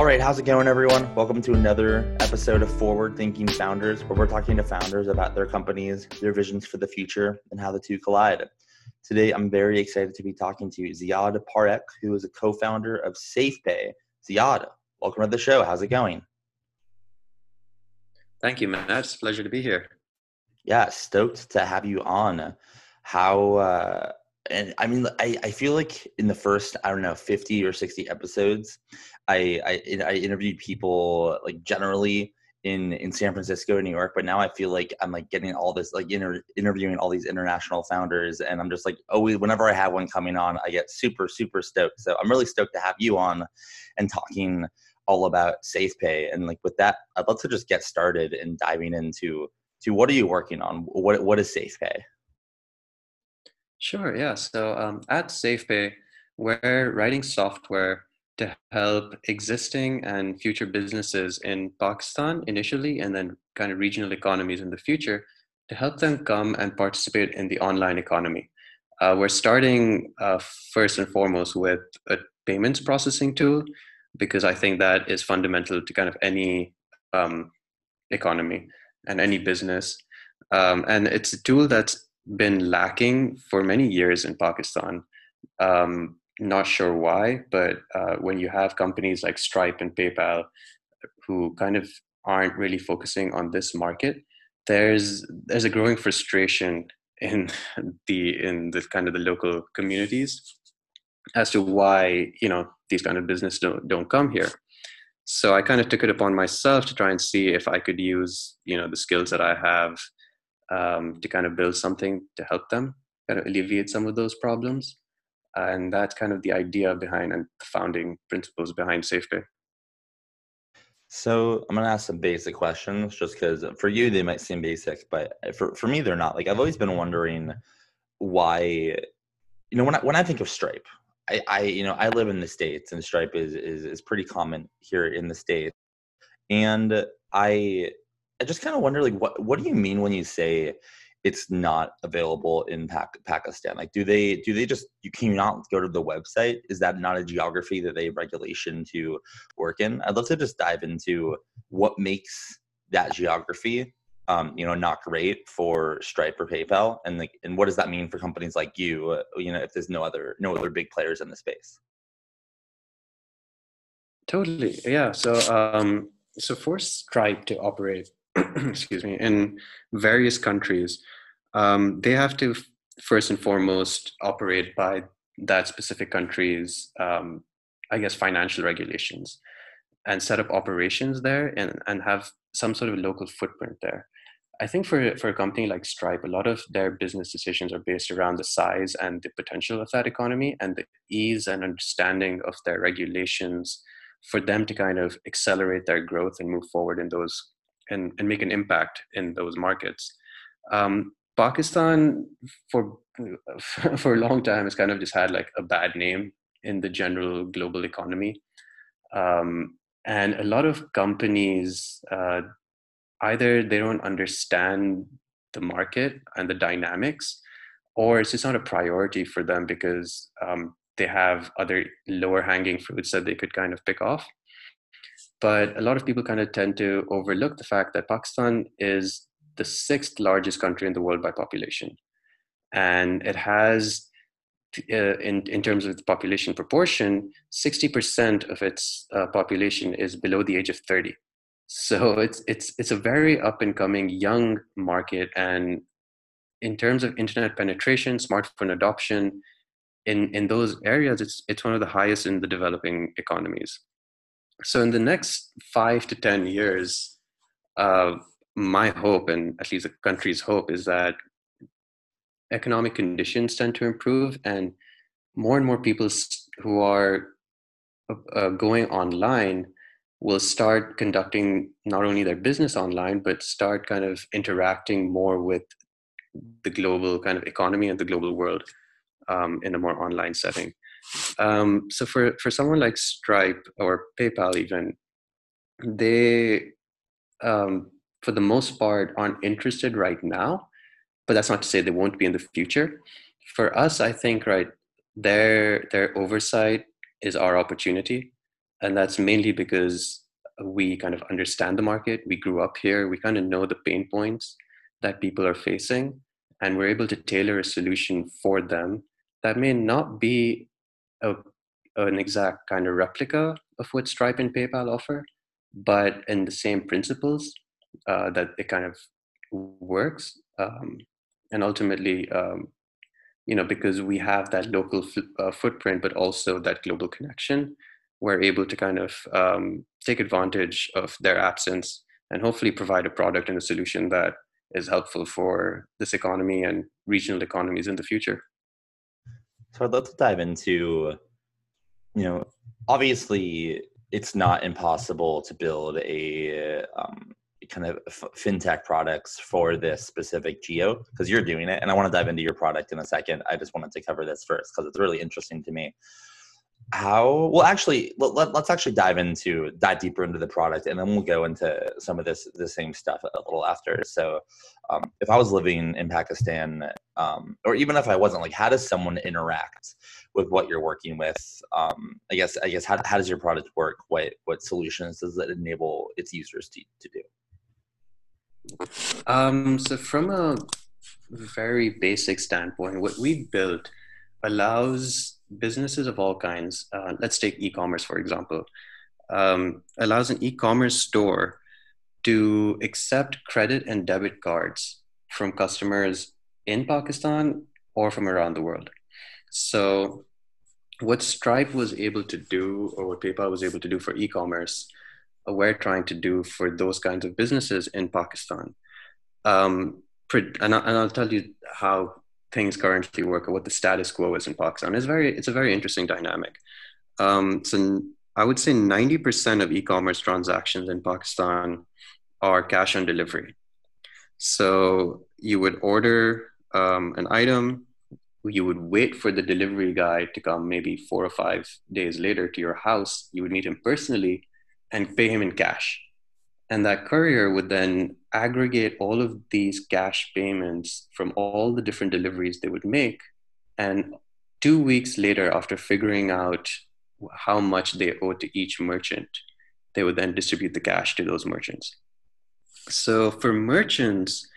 All right, how's it going, everyone? Welcome to another episode of Forward Thinking Founders, where we're talking to founders about their companies, their visions for the future, and how the two collide. Today, I'm very excited to be talking to Ziad Parekh, who is a co founder of SafePay. Ziad, welcome to the show. How's it going? Thank you, Matt. It's a pleasure to be here. Yeah, stoked to have you on. How, uh, and I mean, I, I feel like in the first, I don't know, 50 or 60 episodes, I, I, I interviewed people like generally in in San Francisco, New York, but now I feel like I'm like getting all this like inter- interviewing all these international founders, and I'm just like always whenever I have one coming on, I get super super stoked. So I'm really stoked to have you on and talking all about SafePay. And like with that, I'd love to just get started and diving into to what are you working on? What what is SafePay? Sure. Yeah. So um, at SafePay, we're writing software to help existing and future businesses in Pakistan initially, and then kind of regional economies in the future, to help them come and participate in the online economy. Uh, we're starting uh, first and foremost with a payments processing tool because I think that is fundamental to kind of any um, economy and any business. Um, and it's a tool that's been lacking for many years in Pakistan. Um, not sure why, but uh, when you have companies like Stripe and PayPal who kind of aren't really focusing on this market, there's there's a growing frustration in the in the kind of the local communities as to why you know these kind of business don't don't come here. So I kind of took it upon myself to try and see if I could use you know the skills that I have um, to kind of build something to help them kind of alleviate some of those problems and that's kind of the idea behind and the founding principles behind SafePay. So I'm gonna ask some basic questions, just because for you they might seem basic, but for for me they're not. Like I've always been wondering why, you know, when I when I think of Stripe, I, I you know I live in the states and Stripe is is is pretty common here in the states, and I I just kind of wonder like what what do you mean when you say it's not available in Pakistan? Like, do they do they just you cannot go to the website? Is that not a geography that they have regulation to work in? I'd love to just dive into what makes that geography, um, you know, not great for Stripe or PayPal, and like, and what does that mean for companies like you? Uh, you know, if there's no other no other big players in the space. Totally, yeah. So, um, so for Stripe to operate excuse me, in various countries, um, they have to first and foremost operate by that specific country's, um, I guess, financial regulations and set up operations there and, and have some sort of local footprint there. I think for, for a company like Stripe, a lot of their business decisions are based around the size and the potential of that economy and the ease and understanding of their regulations for them to kind of accelerate their growth and move forward in those and, and make an impact in those markets. Um, Pakistan, for for a long time, has kind of just had like a bad name in the general global economy, um, and a lot of companies uh, either they don't understand the market and the dynamics, or it's just not a priority for them because um, they have other lower hanging fruits that they could kind of pick off. But a lot of people kind of tend to overlook the fact that Pakistan is the sixth largest country in the world by population. And it has, uh, in, in terms of the population proportion, 60% of its uh, population is below the age of 30. So it's, it's, it's a very up and coming young market. And in terms of internet penetration, smartphone adoption, in, in those areas, it's, it's one of the highest in the developing economies so in the next five to ten years uh, my hope and at least the country's hope is that economic conditions tend to improve and more and more people who are uh, going online will start conducting not only their business online but start kind of interacting more with the global kind of economy and the global world um, in a more online setting um, so for for someone like Stripe or PayPal, even they, um, for the most part, aren't interested right now. But that's not to say they won't be in the future. For us, I think right their their oversight is our opportunity. and that's mainly because we kind of understand the market. We grew up here. We kind of know the pain points that people are facing, and we're able to tailor a solution for them that may not be a, an exact kind of replica of what Stripe and PayPal offer, but in the same principles uh, that it kind of works. Um, and ultimately, um, you know, because we have that local f- uh, footprint, but also that global connection, we're able to kind of um, take advantage of their absence and hopefully provide a product and a solution that is helpful for this economy and regional economies in the future. So I'd love to dive into, you know, obviously it's not impossible to build a um, kind of fintech products for this specific geo because you're doing it and i want to dive into your product in a second. I just wanted to cover this first because it's really interesting to me. How well actually let, let, us actually dive into dive deeper into the product and then we'll go into some of this the same stuff a little after. So um, if i was living in pakistan um, or even if i wasn't like how does someone interact with what you're working with? Um, i guess i guess how, how does your product work? What what solutions does it enable its users to, to do? Um, so from a very basic standpoint what we've built allows businesses of all kinds, uh, let's take e commerce for example, um, allows an e commerce store to accept credit and debit cards from customers in Pakistan or from around the world. So, what Stripe was able to do, or what PayPal was able to do for e commerce, uh, we're trying to do for those kinds of businesses in Pakistan. Um, and, I'll tell you how things currently work or what the status quo is in Pakistan. It's very it's a very interesting dynamic. Um, so I would say 90% of e-commerce transactions in Pakistan are cash on delivery. So you would order um, an item, you would wait for the delivery guy to come maybe four or five days later to your house. You would meet him personally and pay him in cash. And that courier would then aggregate all of these cash payments from all the different deliveries they would make. And two weeks later, after figuring out how much they owe to each merchant, they would then distribute the cash to those merchants. So for merchants,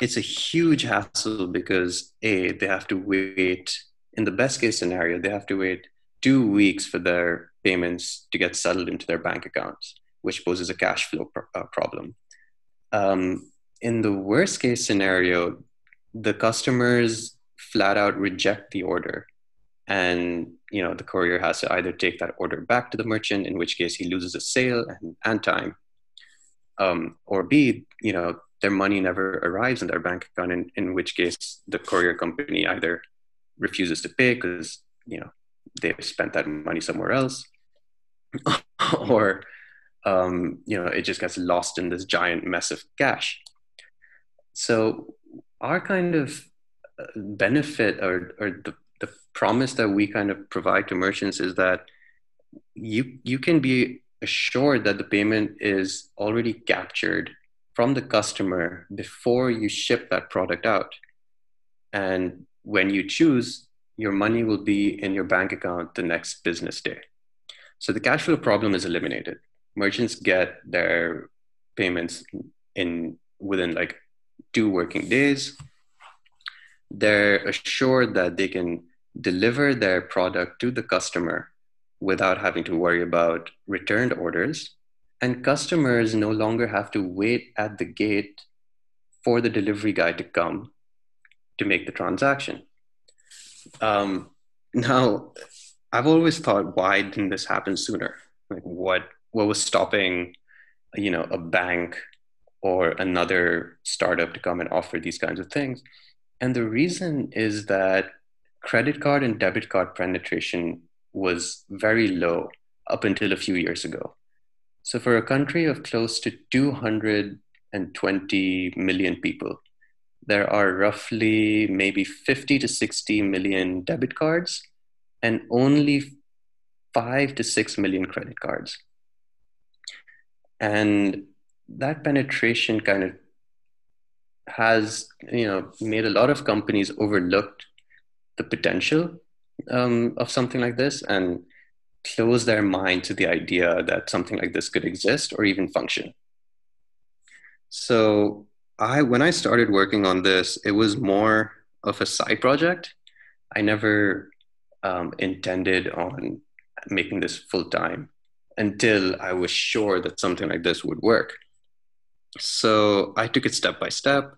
it's a huge hassle because A, they have to wait, in the best case scenario, they have to wait two weeks for their payments to get settled into their bank accounts which poses a cash flow pr- uh, problem. Um, in the worst case scenario, the customers flat out reject the order and you know the courier has to either take that order back to the merchant in which case he loses a sale and, and time um, or b you know their money never arrives in their bank account in, in which case the courier company either refuses to pay because you know they've spent that money somewhere else or um, you know, it just gets lost in this giant mess of cash. So our kind of uh, benefit or, or the, the promise that we kind of provide to merchants is that you you can be assured that the payment is already captured from the customer before you ship that product out. And when you choose, your money will be in your bank account the next business day. So the cash flow problem is eliminated merchants get their payments in within like two working days they're assured that they can deliver their product to the customer without having to worry about returned orders and customers no longer have to wait at the gate for the delivery guy to come to make the transaction. Um, now i've always thought why didn't this happen sooner? Like what what was stopping you know a bank or another startup to come and offer these kinds of things? And the reason is that credit card and debit card penetration was very low up until a few years ago so for a country of close to 220 million people there are roughly maybe 50 to 60 million debit cards and only 5 to 6 million credit cards. And that penetration kind of has you know made a lot of companies overlooked the potential um, of something like this. And close their mind to the idea that something like this could exist or even function. So I when I started working on this, it was more of a side project. I never um, intended on making this full time until I was sure that something like this would work. So I took it step by step.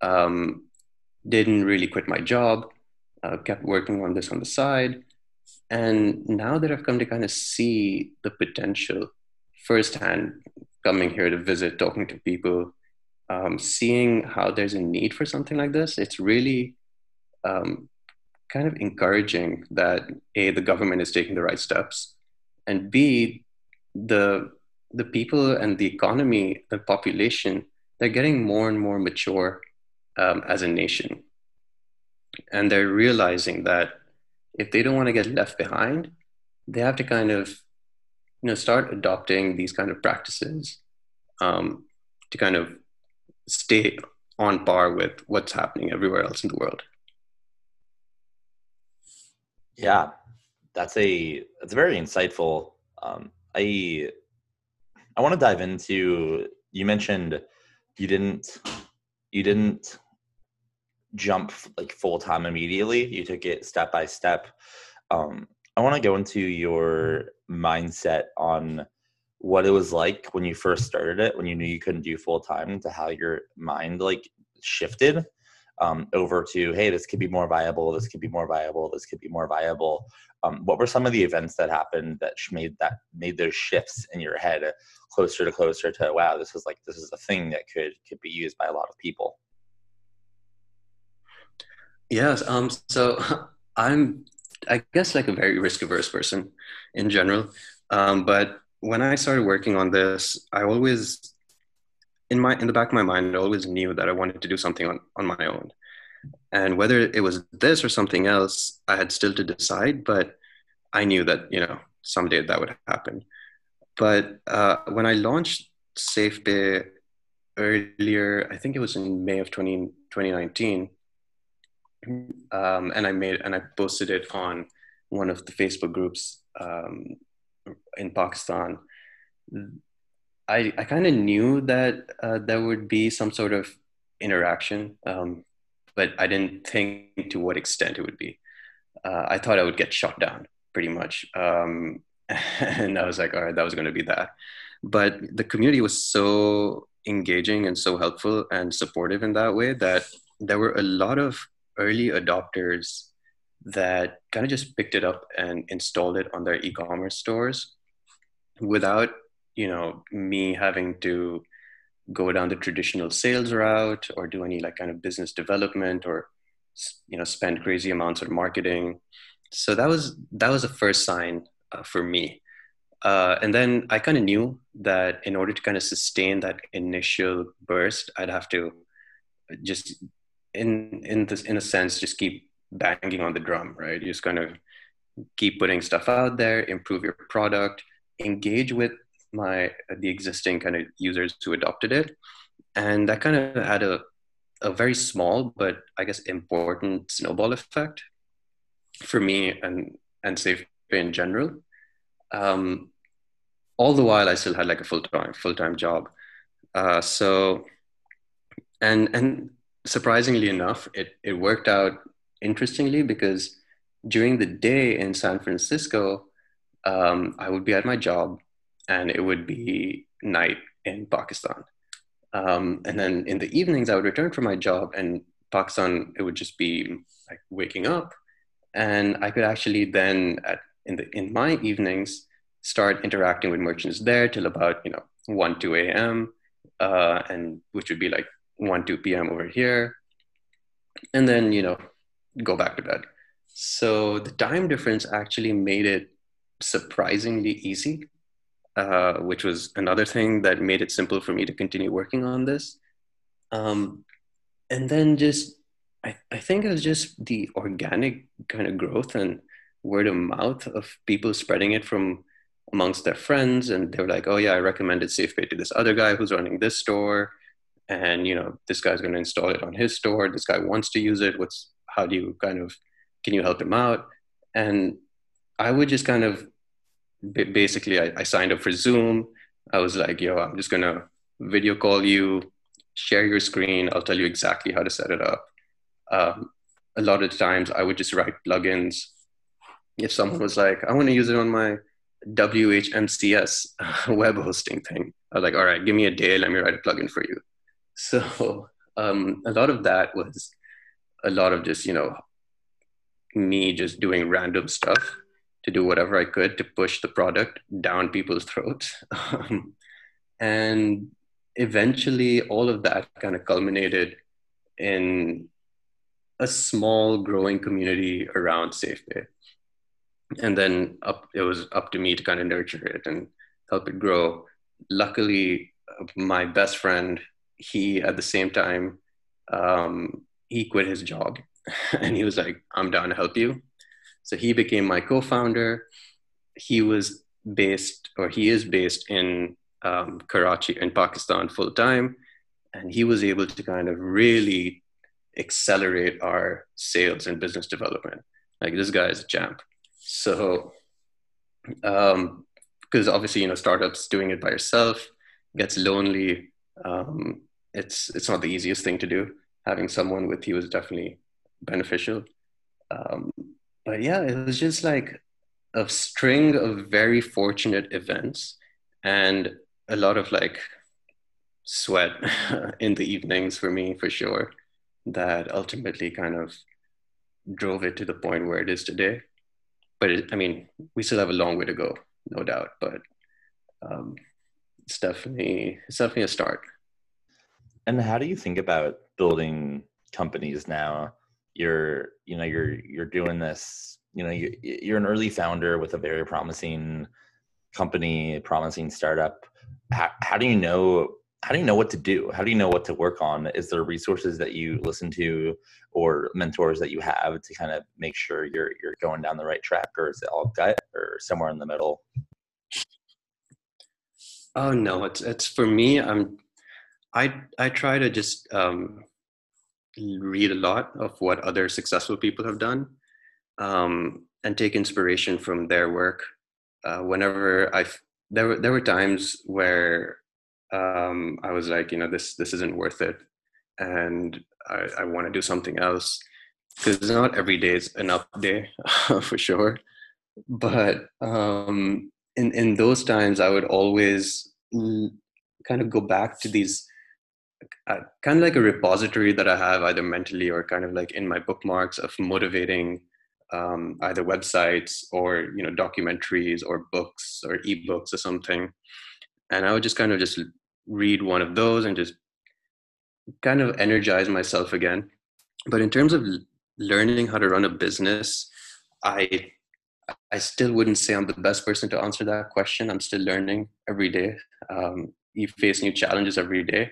Um, didn't really quit my job. Uh, kept working on this on the side. And now that I've come to kind of see the potential firsthand, coming here to visit, talking to people, um, seeing how there's a need for something like this, it's really um, kind of encouraging that a the government is taking the right steps, and b the the people and the economy, the population, they're getting more and more mature um, as a nation, and they're realizing that if they don't want to get left behind, they have to kind of you know start adopting these kind of practices um, to kind of stay on par with what's happening everywhere else in the world. Yeah, that's a that's very insightful. Um, I I want to dive into. You mentioned you didn't you didn't jump like full time immediately. You took it step by step. Um, I want to go into your mindset on what it was like when you first started it, when you knew you couldn't do full time, to how your mind like shifted um, over to, hey, this could be more viable, this could be more viable, this could be more viable. Um, what were some of the events that happened that made that made those shifts in your head closer to closer to, wow, this is like this is a thing that could could be used by a lot of people. Yes. Um. So I'm, I guess, like a very risk averse person in general. Um, but when I started working on this, I always in my in the back of my mind, I always knew that I wanted to do something on, on my own. And whether it was this or something else, I had still to decide, but I knew that, you know, someday that would happen. But uh, when I launched SafePay earlier, I think it was in May of 20, 2019, um, and I made and I posted it on one of the Facebook groups um, in Pakistan, I, I kind of knew that uh, there would be some sort of interaction, um, but I didn't think to what extent it would be. Uh, I thought I would get shot down pretty much. Um, and I was like, all right, that was going to be that. But the community was so engaging and so helpful and supportive in that way that there were a lot of early adopters that kind of just picked it up and installed it on their e-commerce stores without you know me having to go down the traditional sales route or do any like kind of business development or you know spend crazy amounts on marketing. So that was that was the first sign uh, for me. Uh, and then i kind of knew that in order to kind of sustain that initial burst i'd have to just in in this in a sense just keep banging on the drum right? You're just kind of keep putting stuff out there improve your product engage with my the existing kind of users who adopted it. And that kind of had a, a very small but i guess important snowball effect for me and and safe in general. Um, all the while i still had like a full-time full-time job. Uh, so and and surprisingly enough it, it worked out interestingly because during the day in san francisco um, I would be at my job and it would be night in Pakistan. Um, and then in the evenings, I would return from my job and Pakistan, it would just be like waking up. And I could actually then, at, in, the, in my evenings, start interacting with merchants there till about, you know, 1, 2 a.m., uh, and which would be like 1, 2 p.m. over here. And then, you know, go back to bed. So the time difference actually made it surprisingly easy, uh, which was another thing that made it simple for me to continue working on this. Um, and then just, I, I think it was just the organic kind of growth and word of mouth of people spreading it from amongst their friends. And they were like, oh, yeah, I recommended SafePay to this other guy who's running this store. And, you know, this guy's going to install it on his store. This guy wants to use it. What's, how do you kind of, can you help him out? And I would just kind of basically I, I signed up for Zoom. I was like, yo, I'm just gonna video call you, share your screen. I'll tell you exactly how to set it up. Um, a lot of times I would just write plugins. If someone was like, I want to use it on my WHMCS web hosting thing, I was like, all right, give me a day, let me write a plugin for you. So um, a lot of that was a lot of just, you know, me just doing random stuff to do whatever I could to push the product down people's throats. Um, and eventually, all of that kind of culminated in a small growing community around SafePay. And then up, it was up to me to kind of nurture it and help it grow. Luckily, my best friend, he at the same time, um, he quit his job and he was like, I'm down to help you. So he became my co founder. He was based, or he is based in um, Karachi in Pakistan full time. And he was able to kind of really accelerate our sales and business development. Like this guy is a champ. So, um, because obviously, you know, startups doing it by yourself gets lonely. Um, it's it's not the easiest thing to do. Having someone with you is definitely beneficial. Um, but yeah, it was just like a string of very fortunate events and a lot of like sweat in the evenings for me, for sure, that ultimately kind of drove it to the point where it is today. But it, I mean, we still have a long way to go, no doubt. But um, it's definitely a start. And how do you think about building companies now? you're you know you're you're doing this you know you, you're an early founder with a very promising company promising startup how, how do you know how do you know what to do how do you know what to work on is there resources that you listen to or mentors that you have to kind of make sure you're you're going down the right track or is it all gut or somewhere in the middle oh no it's it's for me i'm i i try to just um read a lot of what other successful people have done um, and take inspiration from their work. Uh, whenever I there were there were times where um, I was like, you know, this this isn't worth it, and I, I want to do something else because not every day is an up day for sure. But um, in in those times, I would always kind of go back to these uh, kind of like a repository that I have either mentally or kind of like in my bookmarks of motivating um, either websites or you know documentaries or books or ebooks or something. And I would just kind of just read one of those and just kind of energize myself again. But in terms of learning how to run a business, I I still wouldn't say I'm the best person to answer that question. I'm still learning every day. Um, you face new challenges every day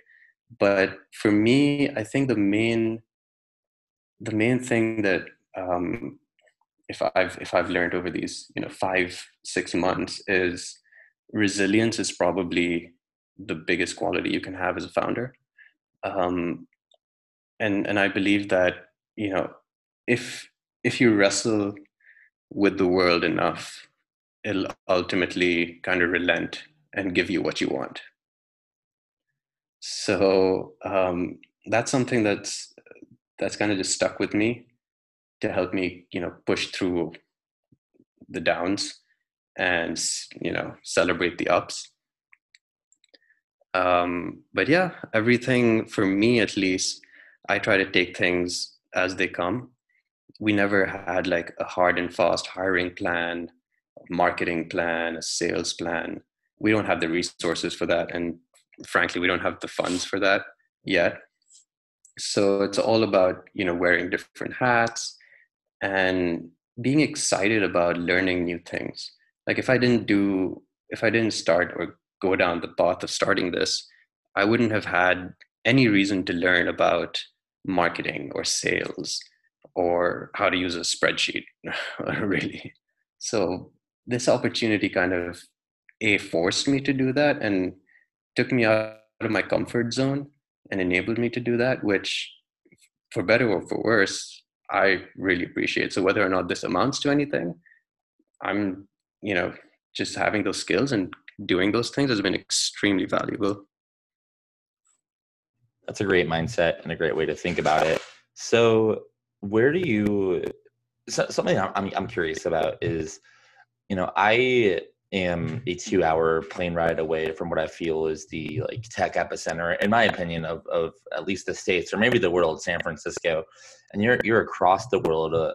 but for me i think the main the main thing that um, if i've if i've learned over these you know five six months is resilience is probably the biggest quality you can have as a founder um, and and i believe that you know if if you wrestle with the world enough it'll ultimately kind of relent and give you what you want. So um, that's something that's that's kind of just stuck with me to help me you know push through the downs and you know celebrate the ups. Um, but yeah everything for me at least i try to take things as they come we never had like a hard and fast hiring plan marketing plan a sales plan. We don't have the resources for that and frankly we don't have the funds for that yet. So it's all about you know wearing different hats and being excited about learning new things. Like if i didn't do if i didn't start or go down the path of starting this i wouldn't have had any reason to learn about marketing or sales or how to use a spreadsheet really so this opportunity kind of a forced me to do that and took me out of my comfort zone and enabled me to do that, which for better or for worse, I really appreciate. So whether or not this amounts to anything, I'm, you know, just having those skills and doing those things has been extremely valuable. That's a great mindset and a great way to think about it. So, where do you? So, something I'm I'm curious about is, you know, I am a two hour plane ride away from what I feel is the like tech epicenter, in my opinion, of, of at least the States or maybe the world, San Francisco. And you're, you're across the world uh,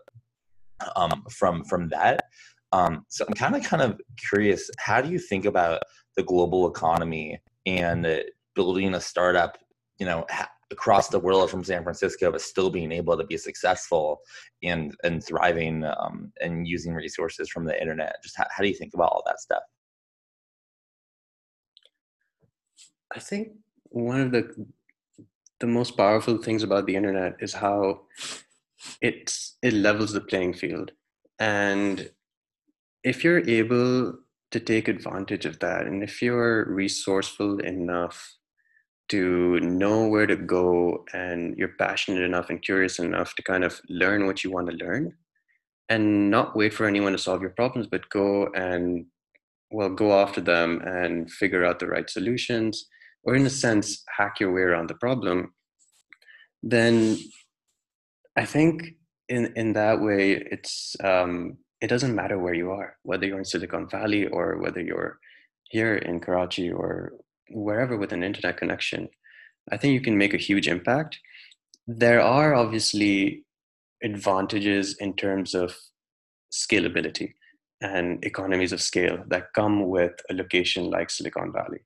um, from, from that. Um, so I'm kind of, kind of curious, how do you think about the global economy and uh, building a startup, you know, across the world from San Francisco, but still being able to be successful and and thriving um, and using resources from the internet. Just how, how do you think about all that stuff? I think one of the the most powerful things about the internet is how it's it levels the playing field and if you're able to take advantage of that and if you're resourceful enough to know where to go and you're passionate enough and curious enough to kind of learn what you want to learn and not wait for anyone to solve your problems but go and well go after them and figure out the right solutions or in a sense hack your way around the problem then i think in in that way it's um it doesn't matter where you are whether you're in silicon valley or whether you're here in karachi or wherever with an internet connection, I think you can make a huge impact. There are obviously advantages in terms of scalability and economies of scale that come with a location like Silicon Valley.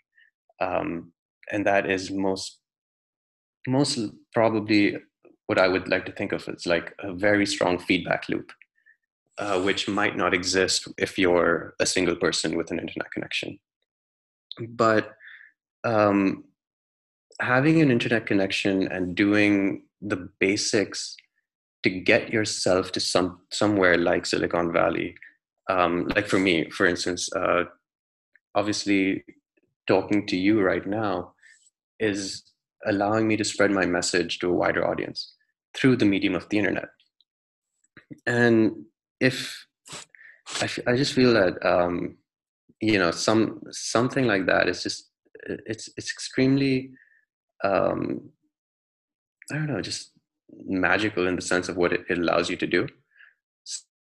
Um, and that is most most probably what I would like to think of as like a very strong feedback loop, uh, which might not exist if you're a single person with an internet connection. But um, having an internet connection and doing the basics to get yourself to some somewhere like Silicon Valley. Um, like for me, for instance, uh, obviously talking to you right now is allowing me to spread my message to a wider audience through the medium of the internet. And if I, f- I just feel that um, you know some something like that is just it's it's extremely um, I don't know, just magical in the sense of what it, it allows you to do.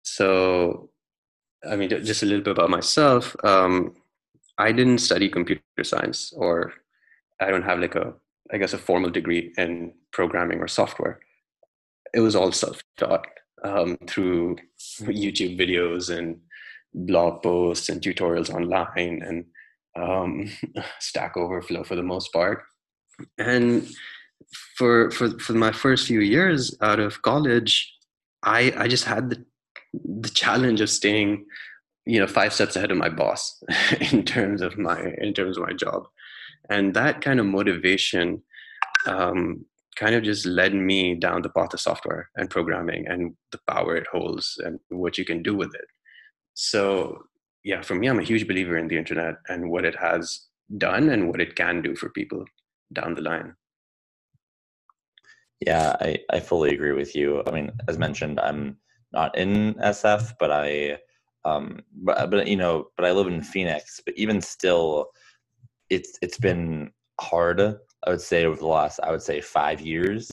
So, I mean, just a little bit about myself. Um, I didn't study computer science, or I don't have like a, I guess, a formal degree in programming or software. It was all self-taught um, through YouTube videos and blog posts and tutorials online and um, Stack Overflow for the most part. And for for for my first few years out of college, I I just had the the challenge of staying, you know, five steps ahead of my boss in terms of my in terms of my job, and that kind of motivation. Um, kind of just led me down the path of software and programming and the power it holds and what you can do with it. So yeah, for me, I'm a huge believer in the internet and what it has done and what it can do for people down the line. Yeah, I, I fully agree with you. I mean, as mentioned, I'm not in SF, but I, um, but, but you know, but I live in Phoenix. But even still, it's it's been hard. I would say over the last, I would say five years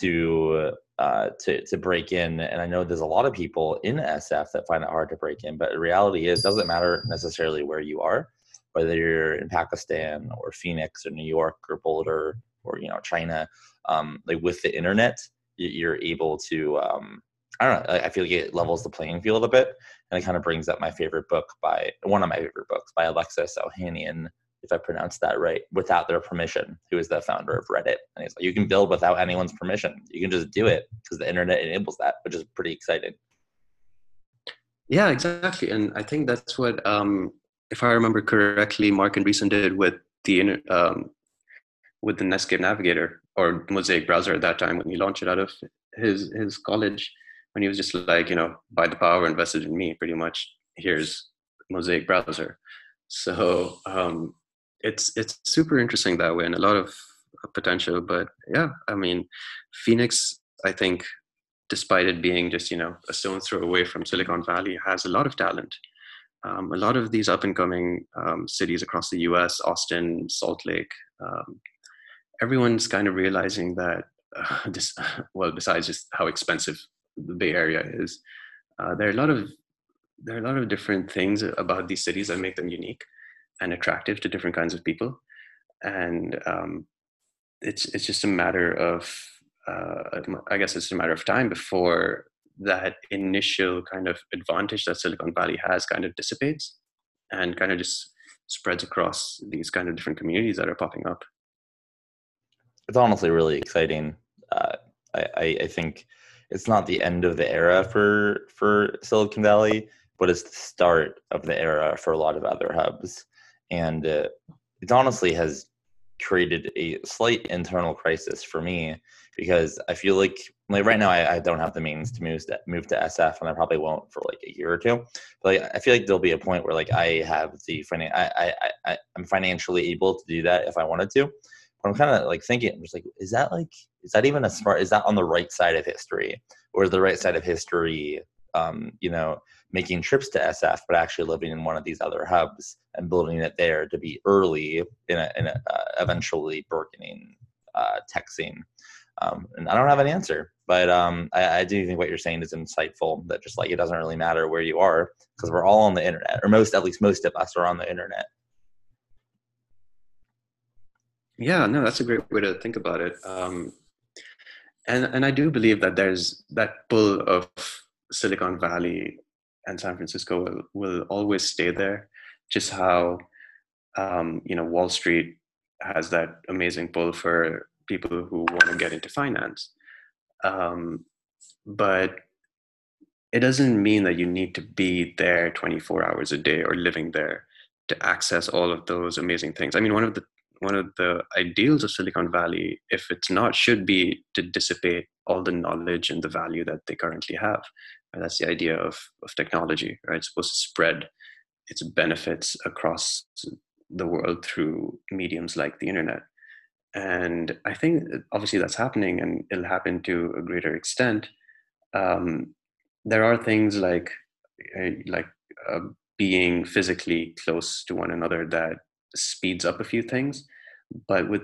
to uh, to to break in. And I know there's a lot of people in SF that find it hard to break in. But the reality is, doesn't matter necessarily where you are, whether you're in Pakistan or Phoenix or New York or Boulder or you know China. Um, like with the internet, you're able to. Um, I don't know. I feel like it levels the playing field a bit, and it kind of brings up my favorite book by one of my favorite books by Alexis Ohanian if I pronounced that right, without their permission, who is the founder of Reddit. And he's like, you can build without anyone's permission. You can just do it because the internet enables that, which is pretty exciting. Yeah, exactly. And I think that's what, um, if I remember correctly, Marc and Andreessen did with the um, with the Netscape Navigator or Mosaic browser at that time when he launched it out of his his college, when he was just like, you know, buy the power, invested in me, pretty much. Here's Mosaic browser. So um, it's it's super interesting that way and a lot of potential but yeah i mean phoenix i think despite it being just you know a stone's throw away from silicon valley has a lot of talent. Um, a lot of these up and coming um, cities across the US, Austin, Salt Lake, um, everyone's kind of realizing that uh, this, well, besides just how expensive the Bay Area is, uh, there are a lot of there are a lot of different things about these cities that make them unique and attractive to different kinds of people, and um, it's it's just a matter of uh, I guess it's a matter of time before that initial kind of advantage that Silicon Valley has kind of dissipates and kind of just spreads across these kind of different communities that are popping up. It's honestly really exciting. Uh, I, I, think it's not the end of the era for for Silicon Valley, but it's the start of the era for a lot of other hubs, and uh, it honestly has created a slight internal crisis for me because I feel like like right now I, I don't have the means to move to move to SF and I probably won't for like a year or two. But like I feel like there'll be a point where like I have the finan- I, I, I I'm financially able to do that if I wanted to. But I'm kind of like thinking, I'm just like, is that like is that even a smart is that on the right side of history? Or the right side of history um, you know, making trips to SF, but actually living in one of these other hubs and building it there to be early in a, in a uh, eventually burgeoning uh, tech scene. Um, and I don't have an answer, but um, I, I, do think what you're saying is insightful. That just like it doesn't really matter where you are because we're all on the internet, or most, at least most of us, are on the internet. Yeah, no, that's a great way to think about it. Um, and and I do believe that there's that pull of Silicon Valley and San Francisco will, will always stay there. Just how um, you know Wall Street has that amazing pull for people who want to get into finance. Um, but it doesn't mean that you need to be there 24 hours a day or living there to access all of those amazing things. I mean, one of the one of the ideals of Silicon Valley, if it's not, should be to dissipate all the knowledge and the value that they currently have. And that's the idea of, of technology, right? It's supposed to spread its benefits across the world through mediums like the internet. And I think obviously that's happening and it'll happen to a greater extent. Um, there are things like, uh, like uh, being physically close to one another that speeds up a few things. But with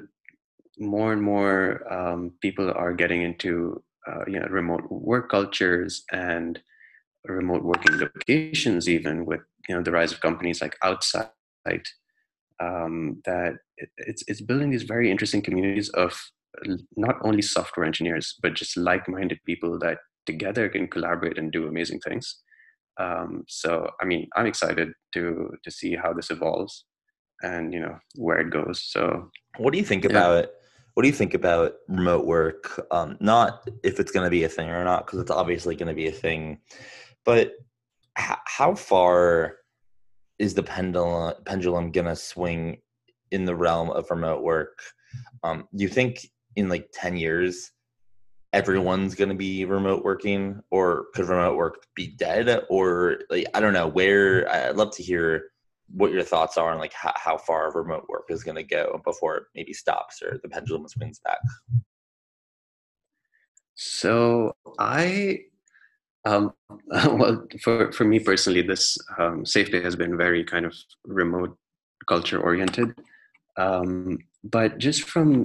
more and more um, people are getting into uh, you know remote work cultures and remote working locations even with you know the rise of companies like outside um, that it's it's building these very interesting communities of not only software engineers but just like-minded people that together can collaborate and do amazing things um, so i mean i'm excited to to see how this evolves and you know where it goes so what do you think yeah. about what do you think about remote work? Um, not if it's going to be a thing or not, because it's obviously going to be a thing, but h- how far is the pendulum pendulum going to swing in the realm of remote work? Um, do you think in like ten years everyone's going to be remote working, or could remote work be dead? Or like I don't know. Where I'd love to hear what your thoughts are on like how, how far remote work is going to go before it maybe stops or the pendulum swings back? So i um, well for, for me personally this um, SafePay has been very kind of remote culture oriented. Um, but just from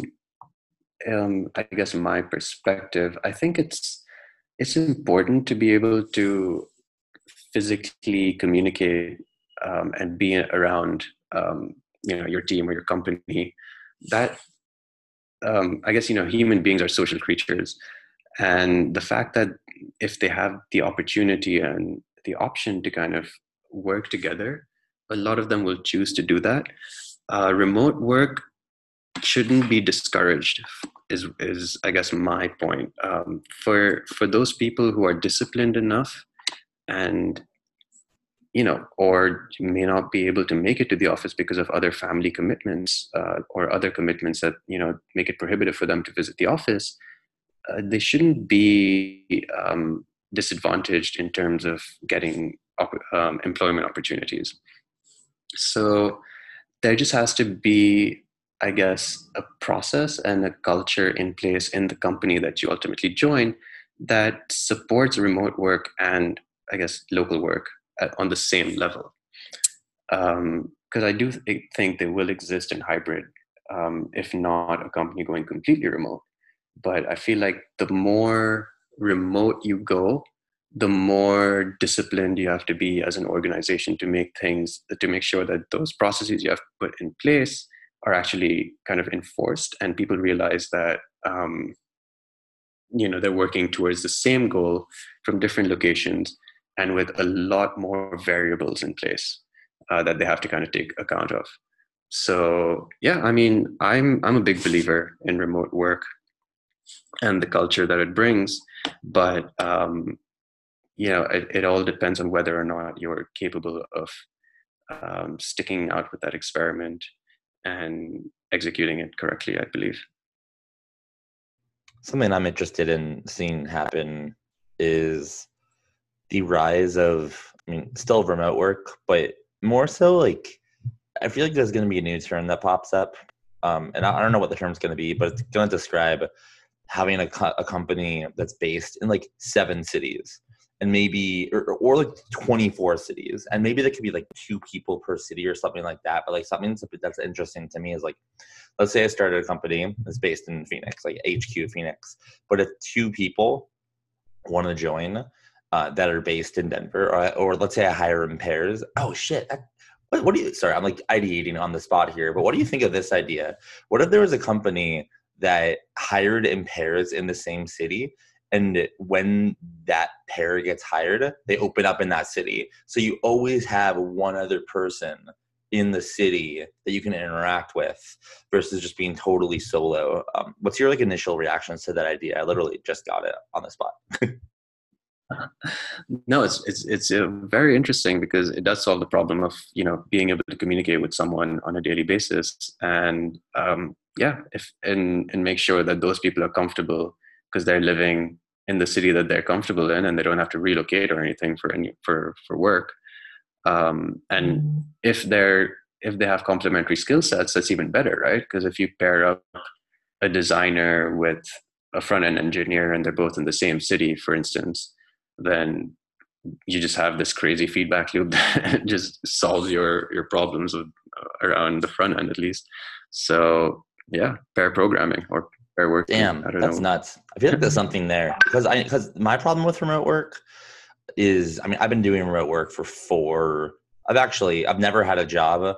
um, i guess my perspective i think it's it's important to be able to physically communicate um, and being around um, you know your team or your company that um, i guess you know human beings are social creatures. And the fact that if they have the opportunity and the option to kind of work together a lot of them will choose to do that. Uh, remote work shouldn't be discouraged is is i guess my point. Um, for for those people who are disciplined enough and you know, or you may not be able to make it to the office because of other family commitments uh, or other commitments that you know make it prohibitive for them to visit the office. Uh, they shouldn't be um, disadvantaged in terms of getting op- um, employment opportunities. So there just has to be, I guess, a process and a culture in place in the company that you ultimately join that supports remote work and I guess local work at, on the same level. because um, I do th- think they will exist in hybrid, um, if not a company going completely remote. But I feel like the more remote you go, the more disciplined you have to be as an organization to make things to make sure that those processes you have put in place are actually kind of enforced and people realize that um, you know they're working towards the same goal from different locations and with a lot more variables in place uh, that they have to kind of take account of. So yeah i mean i'm i'm a big believer in remote work and the culture that it brings but um, you know it, it all depends on whether or not you're capable of um, sticking out with that experiment and executing it correctly i believe. Something i'm interested in seeing happen is the rise of i mean still remote work but more so like i feel like there's going to be a new term that pops up um, and I, don't know what the term's going to be but it's going to describe having a, co- a company that's based in like seven cities and maybe or, or, like 24 cities and maybe there could be like two people per city or something like that but like something that's, that's interesting to me is like let's say i started a company that's based in phoenix like hq phoenix but if two people want to join uh, that are based in denver or, or let's say i hire in pairs. Oh shit what, what do you sorry i'm like ideating on the spot here but what do you think of this idea? What if there was a company that hired in pairs in the same city and when that pair gets hired they open up in that city? So you always have one other person in the city that you can interact with versus just being totally solo. Um, what's your like initial reactions to that idea? I literally just got it on the spot no it's it's it's uh, very interesting because it does solve the problem of you know being able to communicate with someone on a daily basis. And um, yeah if and and make sure that those people are comfortable because they're living in the city that they're comfortable in and they don't have to relocate or anything for any for for work. Um, and mm. if they're if they have complementary skill sets that's even better right? Because if you pair up a designer with a front end engineer and they're both in the same city for instance then you just have this crazy feedback loop that just solves your your problems with, uh, around the front end at least. So yeah pair programming or pair work damn that's know. nuts. I feel like there's something there. Because i because my problem with remote work is i mean i've been doing remote work for four i've actually i've never had a job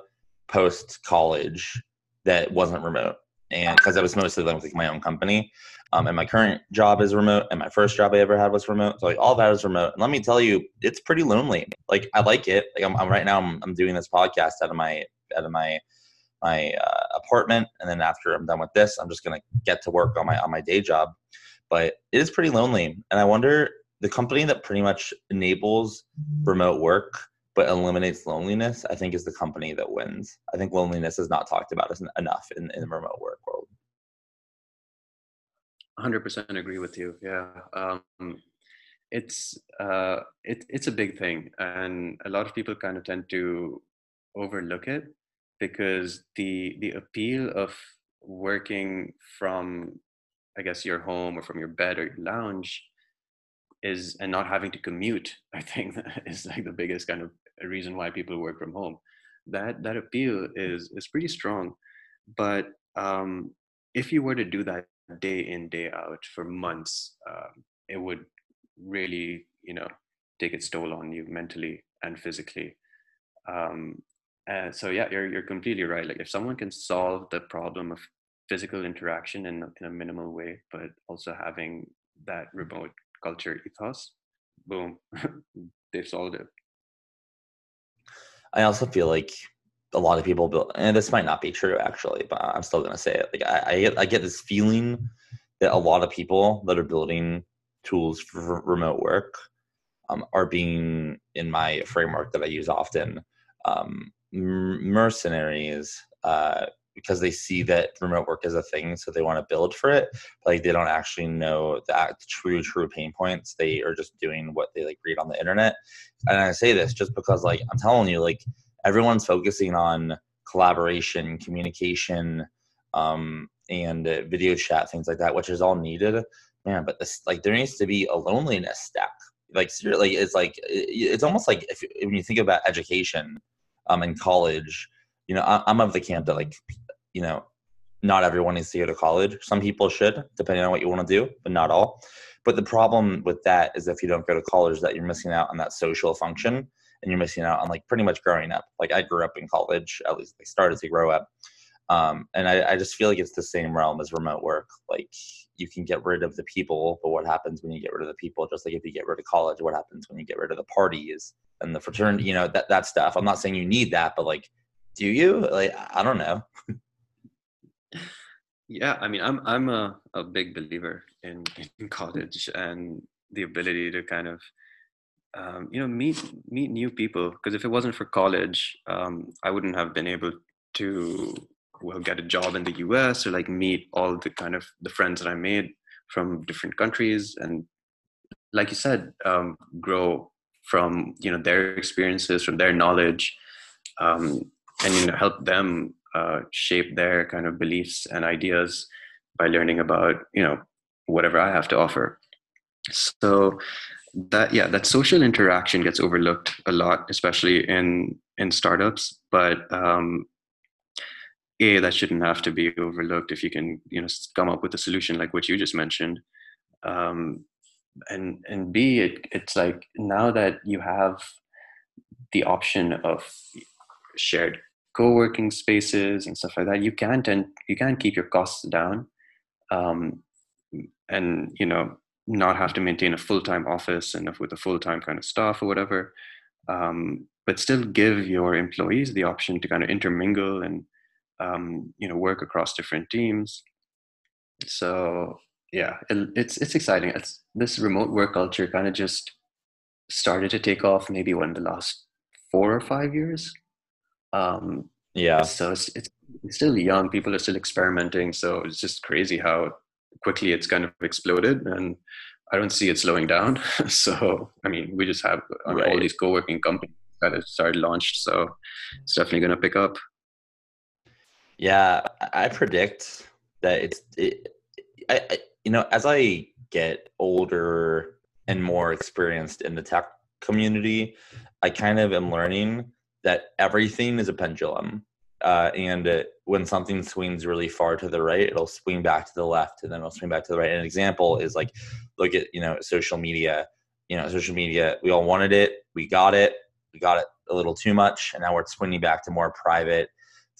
post college that wasn't remote and because i was mostly like my own company um, and my current job is remote and my first job i ever had was remote so like all that is remote and let me tell you it's pretty lonely like i like it like i'm, I'm right now I'm, I'm doing this podcast out of my out of my my uh, apartment, and then after I'm done with this, I'm just gonna get to work on my on my day job. But it is pretty lonely, and I wonder the company that pretty much enables remote work but eliminates loneliness. I think is the company that wins. I think loneliness is not talked about enough in, in the remote work world. 100% agree with you. Yeah. Um, it's uh, it, it's a big thing, and a lot of people kind of tend to overlook it because the the appeal of working from I guess your home or from your bed or your lounge is and not having to commute I think is like the biggest kind of reason why people work from home. That that appeal is is pretty strong but um, if you were to do that day in day out for months um, it would really you know take its toll on you mentally and physically. Um, uh, so yeah, you're you're completely right. Like if someone can solve the problem of physical interaction in in a minimal way, but also having that remote culture ethos, boom, they've solved it. I also feel like a lot of people build, and this might not be true actually, but I'm still gonna say it. Like I, I get I get this feeling that a lot of people that are building tools for remote work um, are being in my framework that I use often um, mercenaries uh, because they see that remote work is a thing, so they want to build for it. But Like they don't actually know the true true pain points. They are just doing what they like read on the internet. And I say this just because like I'm telling you, like everyone's focusing on collaboration, communication, um, and uh, video chat, things like that, which is all needed. Man, but this like there needs to be a loneliness stack. Like seriously, it's like it's almost like if when you think about education um, in college, you know, I'm of the camp that like, you know, not everyone needs to go to college. Some people should, depending on what you want to do, but not all. But the problem with that is if you don't go to college, that you're missing out on that social function and you're missing out on like pretty much growing up. Like I grew up in college, at least I started to grow up. Um, and I, I just feel like it's the same realm as remote work. Like you can get rid of the people, but what happens when you get rid of the people? Just like if you get rid of college, what happens when you get rid of the parties and the fraternity? You know that that stuff. I'm not saying you need that, but like, do you? Like I don't know. yeah, I mean, I'm I'm a, a big believer in, in college and the ability to kind of um, you know meet meet new people. Because if it wasn't for college um, i wouldn't have been able to well get a job in the us or like meet all the kind of the friends that i made from different countries and like you said um, grow from you know their experiences from their knowledge um, and you know help them uh, shape their kind of beliefs and ideas by learning about you know whatever i have to offer. So that yeah that social interaction gets overlooked a lot especially in in startups but um a that shouldn't have to be overlooked if you can you know come up with a solution like what you just mentioned. Um and and b it, it's like now that you have the option of shared co-working spaces and stuff like that you can't and you can't keep your costs down um and you know not have to maintain a full-time office and with a full-time kind of staff or whatever um, but still give your employees the option to kind of intermingle and um, you know work across different teams. So yeah it, it's it's exciting. It's this remote work culture kind of just started to take off maybe one the last four or five years um, yeah so it's, it's still young people are still experimenting so it's just crazy how quickly it's kind of exploded and I don't see it slowing down. so, I mean, we just have right. all these co-working companies that have started launched. So it's definitely going to pick up. Yeah, I predict that it's, it, I, I, you know, as I get older and more experienced in the tech community, I kind of am learning that everything is a pendulum. Uh, and it, when something swings really far to the right, it'll swing back to the left, and then it'll swing back to the right. An example is like, look at you know social media. You know, social media. We all wanted it. We got it. We got it a little too much, and now we're swinging back to more private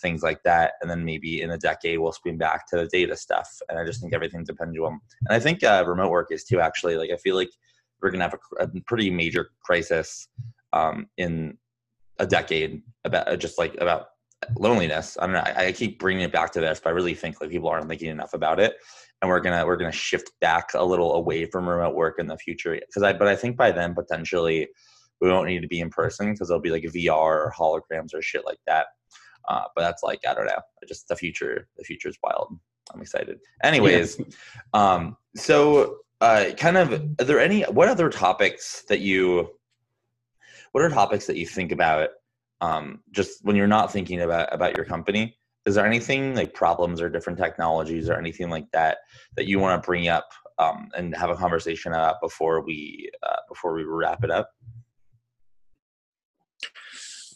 things like that. And then maybe in a decade, we'll swing back to the data stuff. And I just think everything's a pendulum. And I think uh, remote work is too. Actually, like I feel like we're gonna have a, a pretty major crisis um, in a decade about just like about loneliness. I don't know. I, I, keep bringing it back to this, but I really think like people aren't thinking enough about it, and we're gonna we're gonna shift back a little away from remote work in the future. Because I but I think by then potentially we won't need to be in person because there'll be like VR or holograms or shit like that. Uh, but that's like I don't know. Just the future. The future is wild. I'm excited. Anyways, yeah. um, so uh, kind of are there any what other topics that you what are topics that you think about um, just when you're not thinking about about your company? Is there anything like problems or different technologies or anything like that that you want to bring up um, and have a conversation about before we uh, before we wrap it up?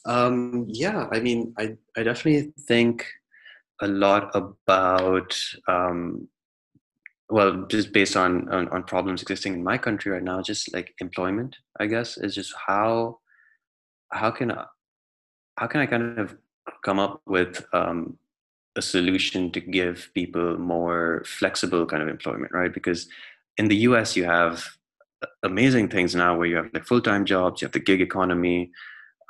Um, yeah i mean I, I definitely think a lot about um, well just based on, on, on problems existing in my country right now just like employment i guess is just how how can how can I kind of come up with um, a solution to give people more flexible kind of employment, right? Because in the US, you have amazing things now where you have like full-time jobs, you have the gig economy.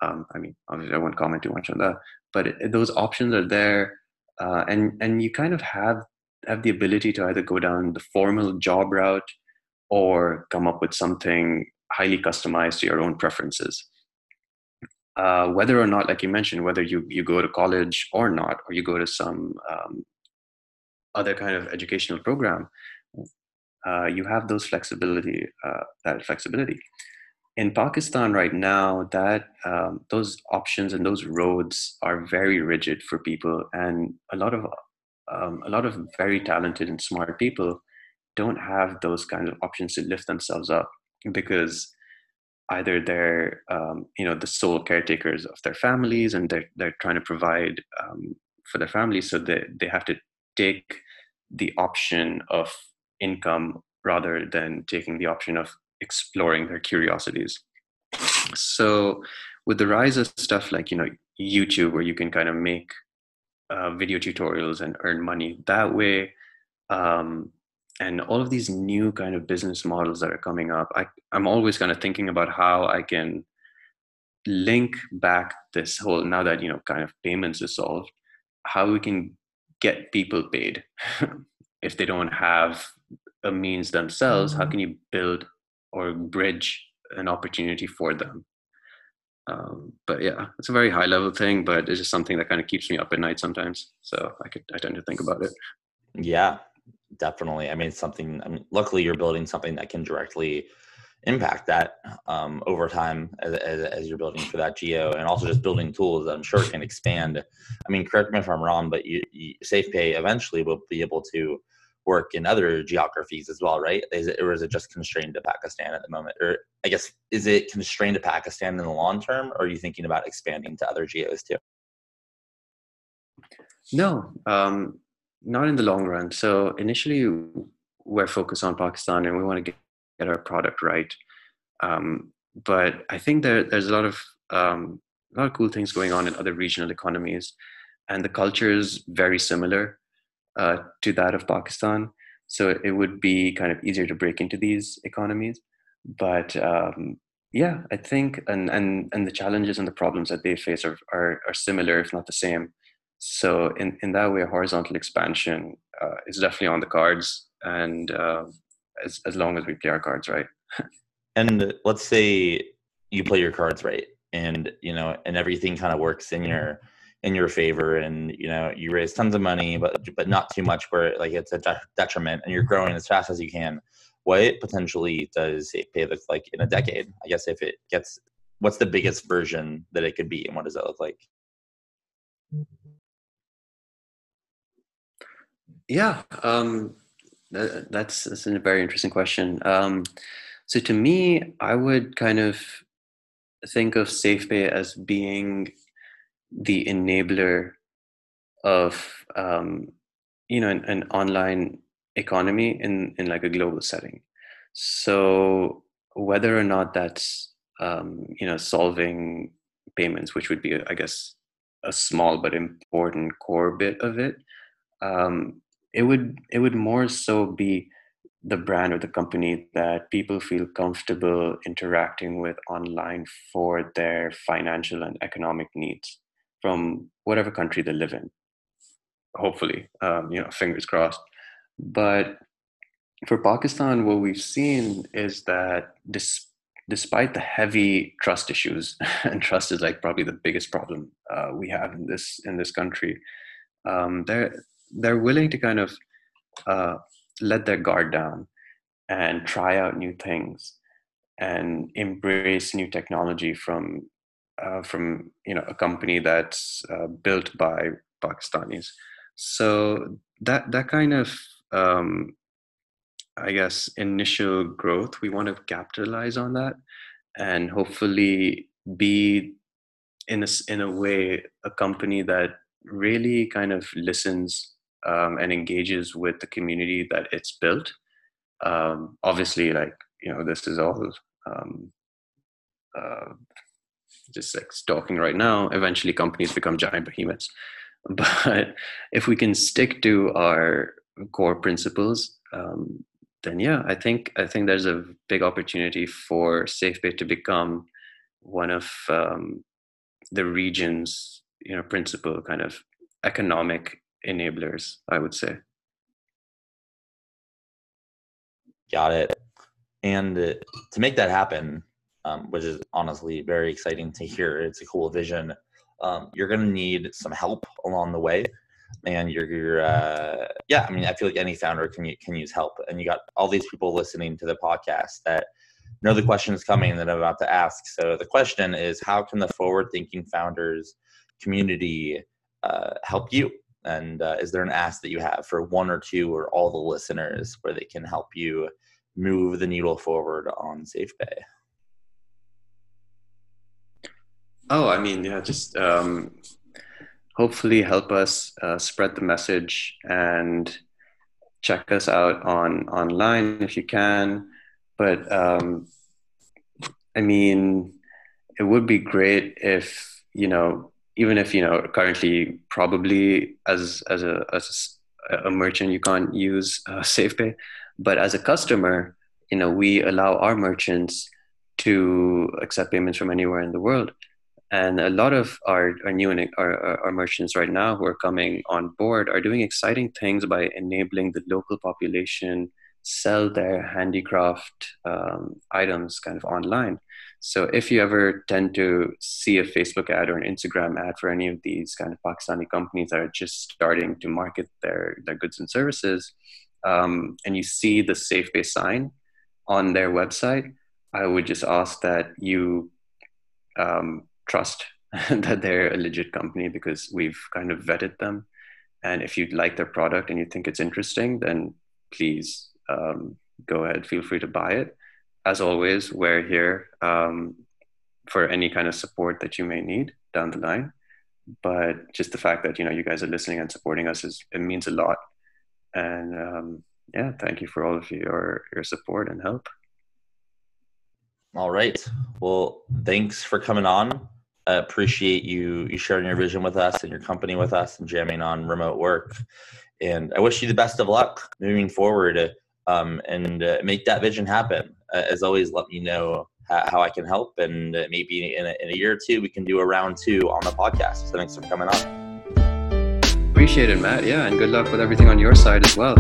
Um, I mean, obviously, I won't comment too much on that, but it, those options are there, uh, and and you kind of have have the ability to either go down the formal job route or come up with something highly customized to your own preferences uh, whether or not, like you mentioned, whether you, you go to college or not, or you go to some um, other kind of educational program, uh, you have those flexibility, uh, that flexibility. In Pakistan right now, that um, those options and those roads are very rigid for people, and a lot of um, a lot of very talented and smart people don't have those kind of options to lift themselves up because either they're um, you know the sole caretakers of their families and they're they're trying to provide um, for their families, so they they have to take the option of income rather than taking the option of exploring their curiosities. So with the rise of stuff like you know YouTube, where you can kind of make uh, video tutorials and earn money that way, um, and all of these new kind of business models that are coming up, I, I'm always kind of thinking about how I can link back this whole now that you know kind of payments is solved, how we can get people paid if they don't have a means themselves. Mm-hmm. How can you build or bridge an opportunity for them? Um, but yeah, it's a very high level thing, but it's just something that kind of keeps me up at night sometimes. So I could I tend to think about it. Yeah, definitely. I mean, something. I mean, luckily you're building something that can directly impact that um, over time as, as, as, you're building for that geo, and also just building tools that I'm sure can expand. I mean, correct me if I'm wrong, but you, you, SafePay eventually will be able to work in other geographies as well, right? Is it, or is it just constrained to Pakistan at the moment? Or I guess is it constrained to Pakistan in the long term, or are you thinking about expanding to other geos too? No, um, not in the long run. So initially, we're focused on Pakistan, and we want to get, get our product right. Um, but I think there, there's a lot of um, a lot of cool things going on in other regional economies, and the culture is very similar uh, to that of Pakistan. So it would be kind of easier to break into these economies. But um, yeah, I think and and and the challenges and the problems that they face are are, are similar, if not the same. So in in that way, horizontal expansion uh, is definitely on the cards, and uh, as as long as we play our cards right. and let's say you play your cards right, and you know, and everything kind of works in your in your favor and you know you raise tons of money but but not too much where like it's a de- detriment and you're growing as fast as you can what potentially does it pay look like in a decade i guess if it gets what's the biggest version that it could be and what does that look like yeah um that, that's that's a very interesting question. Um so to me i would kind of think of SafePay as being the enabler of um, you know an, an, online economy in in like a global setting. So whether or not that's um, you know solving payments which would be i guess a small but important core bit of it um, it would it would more so be the brand or the company that people feel comfortable interacting with online for their financial and economic needs from whatever country they live in. Hopefully, um, you know, fingers crossed. But for Pakistan, what we've seen is that dis- despite the heavy trust issues, and trust is like probably the biggest problem uh, we have in this in this country, um, they're they're willing to kind of uh, let their guard down and try out new things and embrace new technology from uh, from you know a company that's uh, built by Pakistanis. So that that kind of um, I guess initial growth, we want to capitalize on that, and hopefully be in a in a way a company that really kind of listens um, and engages with the community that it's built. Um, obviously, like you know, this is all um, uh, just like talking right now, eventually companies become giant behemoths. But if we can stick to our core principles, um, then yeah, I think I think there's a big opportunity for SafePay to become one of um, the region's you know principal kind of economic enablers. I would say. Got it. And to make that happen, um, which is honestly very exciting to hear. It's a cool vision. Um, you're going to need some help along the way, and you're, you're uh, yeah. I mean, I feel like any founder can can use help, and you got all these people listening to the podcast that know the question is coming that I'm about to ask. So the question is, how can the forward-thinking founders community uh, help you? And uh, is there an ask that you have for one or two or all the listeners where they can help you move the needle forward on SafePay? Oh, I mean, yeah, just um, hopefully help us uh, spread the message and check us out on online if you can. But um, I mean, it would be great if you know, even if you know, currently probably as as a as a, merchant you can't use uh, SafePay, but as a customer, you know, we allow our merchants to accept payments from anywhere in the world. And a lot of our, our new our, our merchants right now who are coming on board are doing exciting things by enabling the local population sell their handicraft um, items kind of online. So if you ever tend to see a Facebook ad or an Instagram ad for any of these kind of Pakistani companies that are just starting to market their, their goods and services, um, and you see the SafePay sign on their website, I would just ask that you um, trust that they're a legit company because we've kind of vetted them. And if you like their product and you think it's interesting, then please um, go ahead, feel free to buy it. As always, we're here um, for any kind of support that you may need down the line. But just the fact that you know you guys are listening and supporting us is it means a lot. And um, yeah, thank you for all of your your support and help. All right. Well, thanks for coming on. I appreciate you you sharing your vision with us and your company with us and jamming on remote work. And I wish you the best of luck moving forward um, and uh, make that vision happen. Uh, as always, let me know how, how I can help, and maybe in a, in a, year or two we can do a round two on the podcast. So thanks for coming on. Appreciate it, Marc. Yeah, and good luck with everything on your side as well.